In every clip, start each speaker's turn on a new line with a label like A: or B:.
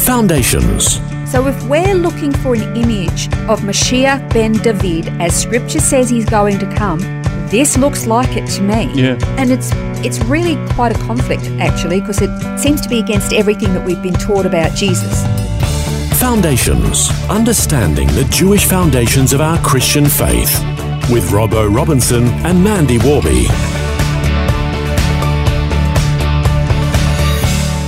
A: Foundations.
B: So, if we're looking for an image of Mashiach ben David, as Scripture says he's going to come, this looks like it to me.
C: Yeah.
B: And it's it's really quite a conflict actually, because it seems to be against everything that we've been taught about Jesus.
A: Foundations. Understanding the Jewish foundations of our Christian faith. With Robbo Robinson and Mandy Warby.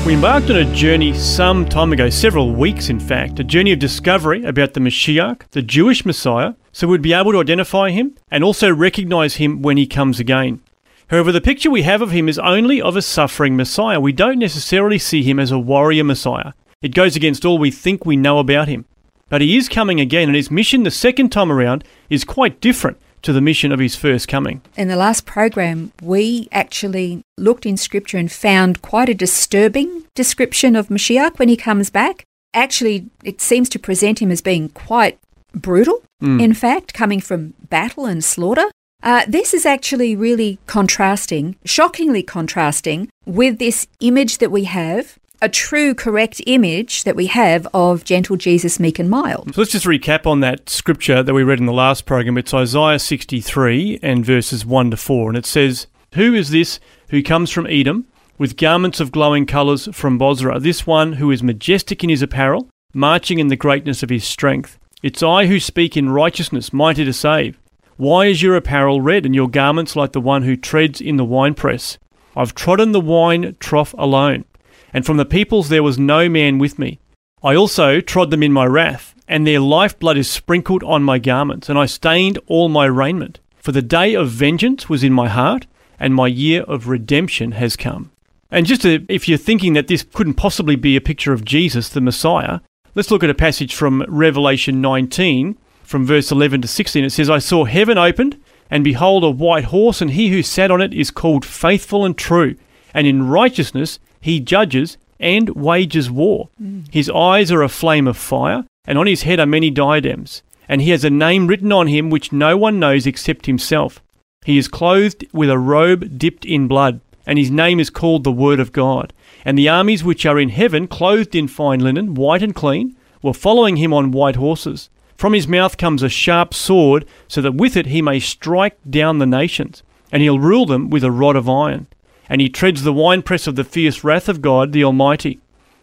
C: We embarked on a journey some time ago, several weeks in fact, a journey of discovery about the Mashiach, the Jewish Messiah, so we'd be able to identify him and also recognize him when he comes again. However, the picture we have of him is only of a suffering Messiah. We don't necessarily see him as a warrior Messiah. It goes against all we think we know about him. But he is coming again, and his mission the second time around is quite different to the mission of his first coming.
B: In the last program, we actually looked in Scripture and found quite a disturbing description of Mashiach when he comes back. Actually, it seems to present him as being quite brutal, in fact, coming from battle and slaughter. Uh, this is actually really contrasting, shockingly contrasting, with this image that we have, a true, correct image that we have of gentle Jesus, meek and mild.
C: So let's just recap on that scripture that we read in the last program. It's Isaiah 63 and verses 1 to 4. And it says, Who is this who comes from Edom with garments of glowing colours from Bozrah? This one who is majestic in his apparel, marching in the greatness of his strength. It's I who speak in righteousness, mighty to save. Why is your apparel red and your garments like the one who treads in the winepress? I've trodden the wine trough alone, and from the peoples there was no man with me. I also trod them in my wrath, and their lifeblood is sprinkled on my garments, and I stained all my raiment. For the day of vengeance was in my heart, and my year of redemption has come. And just to, if you're thinking that this couldn't possibly be a picture of Jesus, the Messiah, let's look at a passage from Revelation 19, from verse 11 to 16. It says, I saw heaven opened, and behold, a white horse, and he who sat on it is called Faithful and True, and in righteousness he judges and wages war. Mm. His eyes are a flame of fire, and on his head are many diadems, and he has a name written on him which no one knows except himself. He is clothed with a robe dipped in blood, and his name is called the Word of God. And the armies which are in heaven, clothed in fine linen, white and clean, were following him on white horses. From his mouth comes a sharp sword, so that with it he may strike down the nations, and he'll rule them with a rod of iron. And he treads the winepress of the fierce wrath of God the Almighty.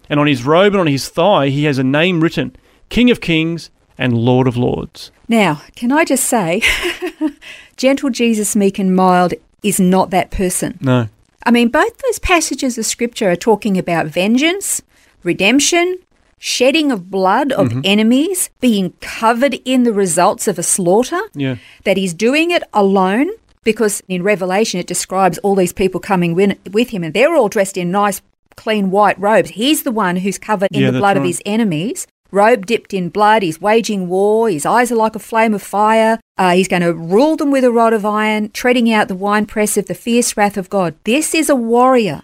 C: And on his robe and on his thigh he has a name written King of Kings and Lord of Lords.
B: Now, can I just say, gentle Jesus, meek and mild is not that person.
C: No.
B: I mean, both those passages of scripture are talking about vengeance, redemption, shedding of blood of mm-hmm. enemies, being covered in the results of a slaughter,
C: Yeah.
B: that he's doing it alone. Because in Revelation, it describes all these people coming with him, and they're all dressed in nice, clean white robes. He's the one who's covered in
C: Yeah,
B: the blood of his enemies, robe dipped in blood. He's waging war. His eyes are like a flame of fire. Uh, he's going to rule them with a rod of iron, treading out the winepress of the fierce wrath of God. This is a warrior.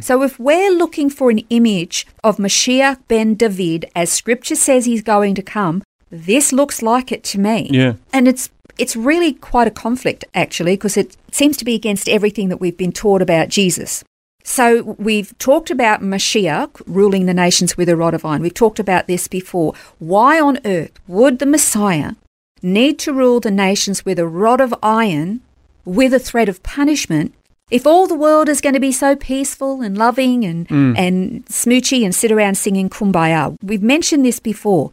B: So if we're looking for an image of Mashiach ben David, as Scripture says he's going to come, this looks like it to me.
C: Yeah.
B: And it's it's really quite a conflict actually because it seems to be against everything that we've been taught about Jesus. So we've talked about Mashiach ruling the nations with a rod of iron. We've talked about this before. Why on earth would the Messiah need to rule the nations with a rod of iron with a threat of punishment if all the world is going to be so peaceful and loving and, mm. and smoochy and sit around singing kumbaya? We've mentioned this before.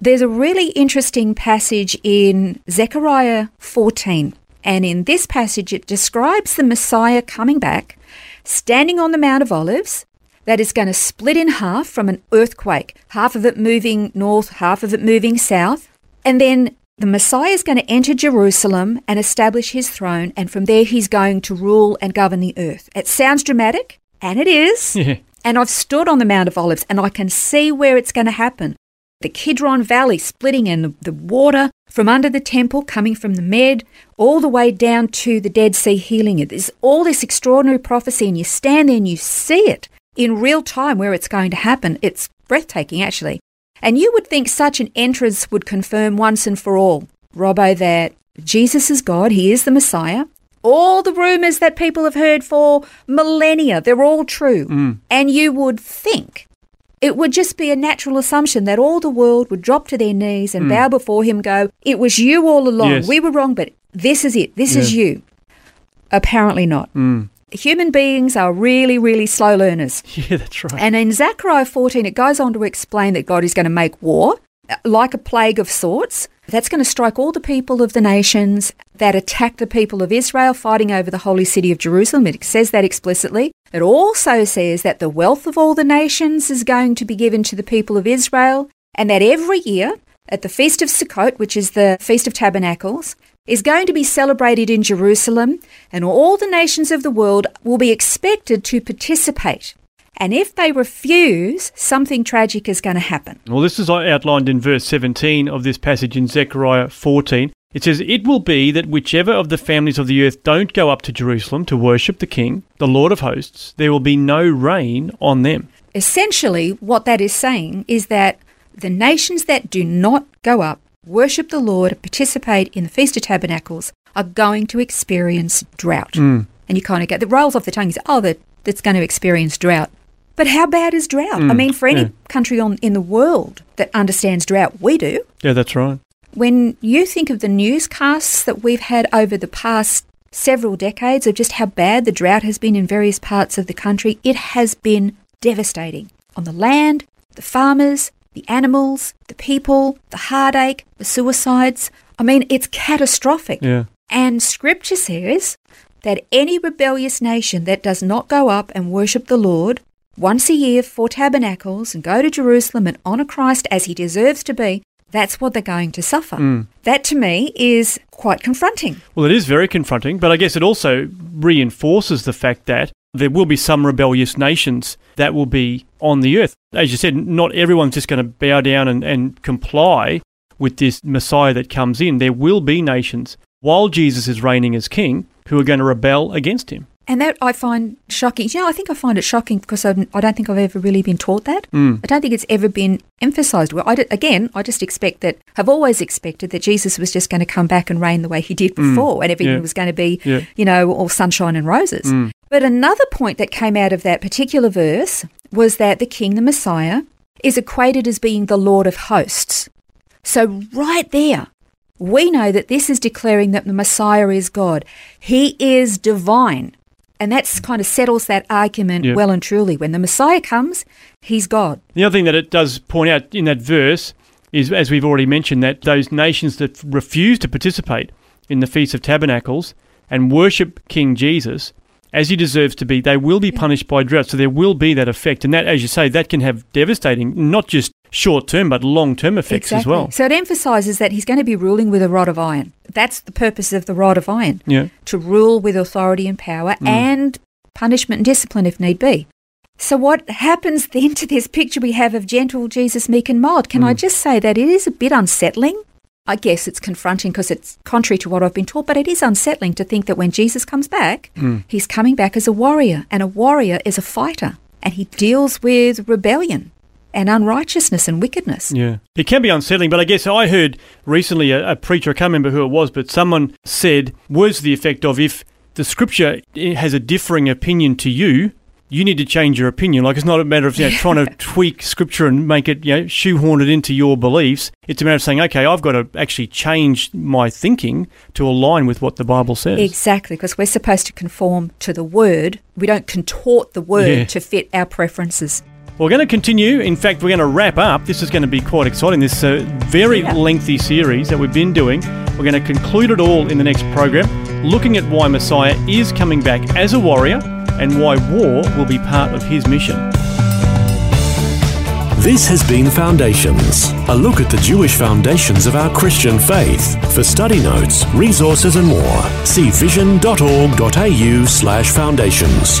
B: There's a really interesting passage in Zechariah 14. And in this passage, it describes the Messiah coming back, standing on the Mount of Olives, that is going to split in half from an earthquake, half of it moving north, half of it moving south. And then the Messiah is going to enter Jerusalem and establish his throne, and from there he's going to rule and govern the earth. It sounds dramatic, and it is.
C: Yeah.
B: And I've stood on the Mount of Olives and I can see where it's going to happen. The Kidron Valley splitting and the, the water from under the temple coming from the Med all the way down to the Dead Sea healing it. There's all this extraordinary prophecy and you stand there and you see it in real time where it's going to happen. It's breathtaking actually. And you would think such an entrance would confirm once and for all, Robbo, that Jesus is God, He is the Messiah. All the rumours that people have heard for millennia, they're all true. Mm. And you would think it would just be a natural assumption that all the world would drop to their knees and hmm. bow before Him, go, It was you all along.
C: Yes.
B: We were wrong, but this is it. This is you. Apparently not. Hmm. Human beings are really, really slow learners.
C: Yeah, that's right.
B: And in Zechariah 14, it goes on to explain that God is going to make war, like a plague of sorts. That's going to strike all the people of the nations that attack the people of Israel, fighting over the holy city of Jerusalem. It says that explicitly. It also says that the wealth of all the nations is going to be given to the people of Israel, and that every year, at the Feast of Sukkot, which is the Feast of Tabernacles, is going to be celebrated in Jerusalem, and all the nations of the world will be expected to participate. And if they refuse, something tragic is going to happen.
C: Well, this is outlined in verse 17 of this passage in Zechariah 14. It says, It will be that whichever of the families of the earth don't go up to Jerusalem to worship the King, the Lord of hosts, there will be no rain on them.
B: Essentially, what that is saying is that the nations that do not go up, worship the Lord, participate in the Feast of Tabernacles, are going to experience drought. Hmm. And you kind of get the rolls off the tongue. Say, oh, that, that's going to experience drought. But how bad is drought? I mm, mean, for any
C: yeah.
B: country on, in the world that understands drought, we do.
C: Yeah, that's right.
B: When you think of the newscasts that we've had over the past several decades of just how bad the drought has been in various parts of the country, it has been devastating on the land, the farmers, the animals, the people, the heartache, the suicides. I mean, it's catastrophic.
C: Yeah.
B: And scripture says that any rebellious nation that does not go up and worship the Lord once a year for tabernacles and go to Jerusalem and honour Christ as he deserves to be, that's what they're going to suffer. Hmm. That to me is quite confronting.
C: Well, it is very confronting, but I guess it also reinforces the fact that there will be some rebellious nations that will be on the earth. As you said, not everyone's just going to bow down and, and comply with this Messiah that comes in. There will be nations, while Jesus is reigning as king, who are going to rebel against him.
B: And that I find shocking. You know, I think I find it shocking because I, I don't think I've ever really been taught that. Hmm. I don't think it's ever been emphasised. Well, I d- again, I just expect that, I've always expected that Jesus was just going to come back and reign the way he did hmm. before and everything
C: Yeah.
B: was going to be,
C: Yeah.
B: you know, all sunshine and roses. Hmm. But another point that came out of that particular verse was that the king, the Messiah, is equated as being the Lord of hosts. So, right there, we know that this is declaring that the Messiah is God. He is divine. And that's kind of settles that argument
C: Yep.
B: well and truly. When the Messiah comes, he's God.
C: The other thing that it does point out in that verse is, as we've already mentioned, that those nations that refuse to participate in the Feast of Tabernacles and worship King Jesus as he deserves to be, they will be punished by drought. So there will be that effect. And that, as you say, that can have devastating, not just short term, but long term effects as well.
B: So it emphasizes that he's going to be ruling with a rod of iron. That's the purpose of the rod of iron
C: Yeah.
B: to rule with authority and power mm. and punishment and discipline if need be. So, what happens then to this picture we have of gentle Jesus, meek and mild? Can I mm. just say that it is a bit unsettling? I guess it's confronting because it's contrary to what I've been taught, but it is unsettling to think that when Jesus comes back, mm. he's coming back as a warrior, and a warrior is a fighter, and he deals with rebellion and unrighteousness and wickedness.
C: Yeah. It can be unsettling, but I guess I heard recently a, a preacher, I can't remember who it was, but someone said words to the effect of if the scripture has a differing opinion to you, you need to change your opinion. Like it's not a matter of you know, trying to tweak scripture and make it, you know, shoehorn it into your beliefs. It's a matter of saying, okay, I've got to actually change my thinking to align with what the Bible says.
B: Exactly, because we're supposed to conform to the word. We don't contort the word
C: Yeah.
B: to fit our preferences.
C: We're going to continue. In fact, we're going to wrap up. This is going to be quite exciting. This uh, very
B: Yeah.
C: lengthy series that we've been doing. We're going to conclude it all in the next program, looking at why Messiah is coming back as a warrior and why war will be part of his mission.
A: This has been Foundations, a look at the Jewish foundations of our Christian faith. For study notes, resources, and more, see vision.org.au/slash foundations.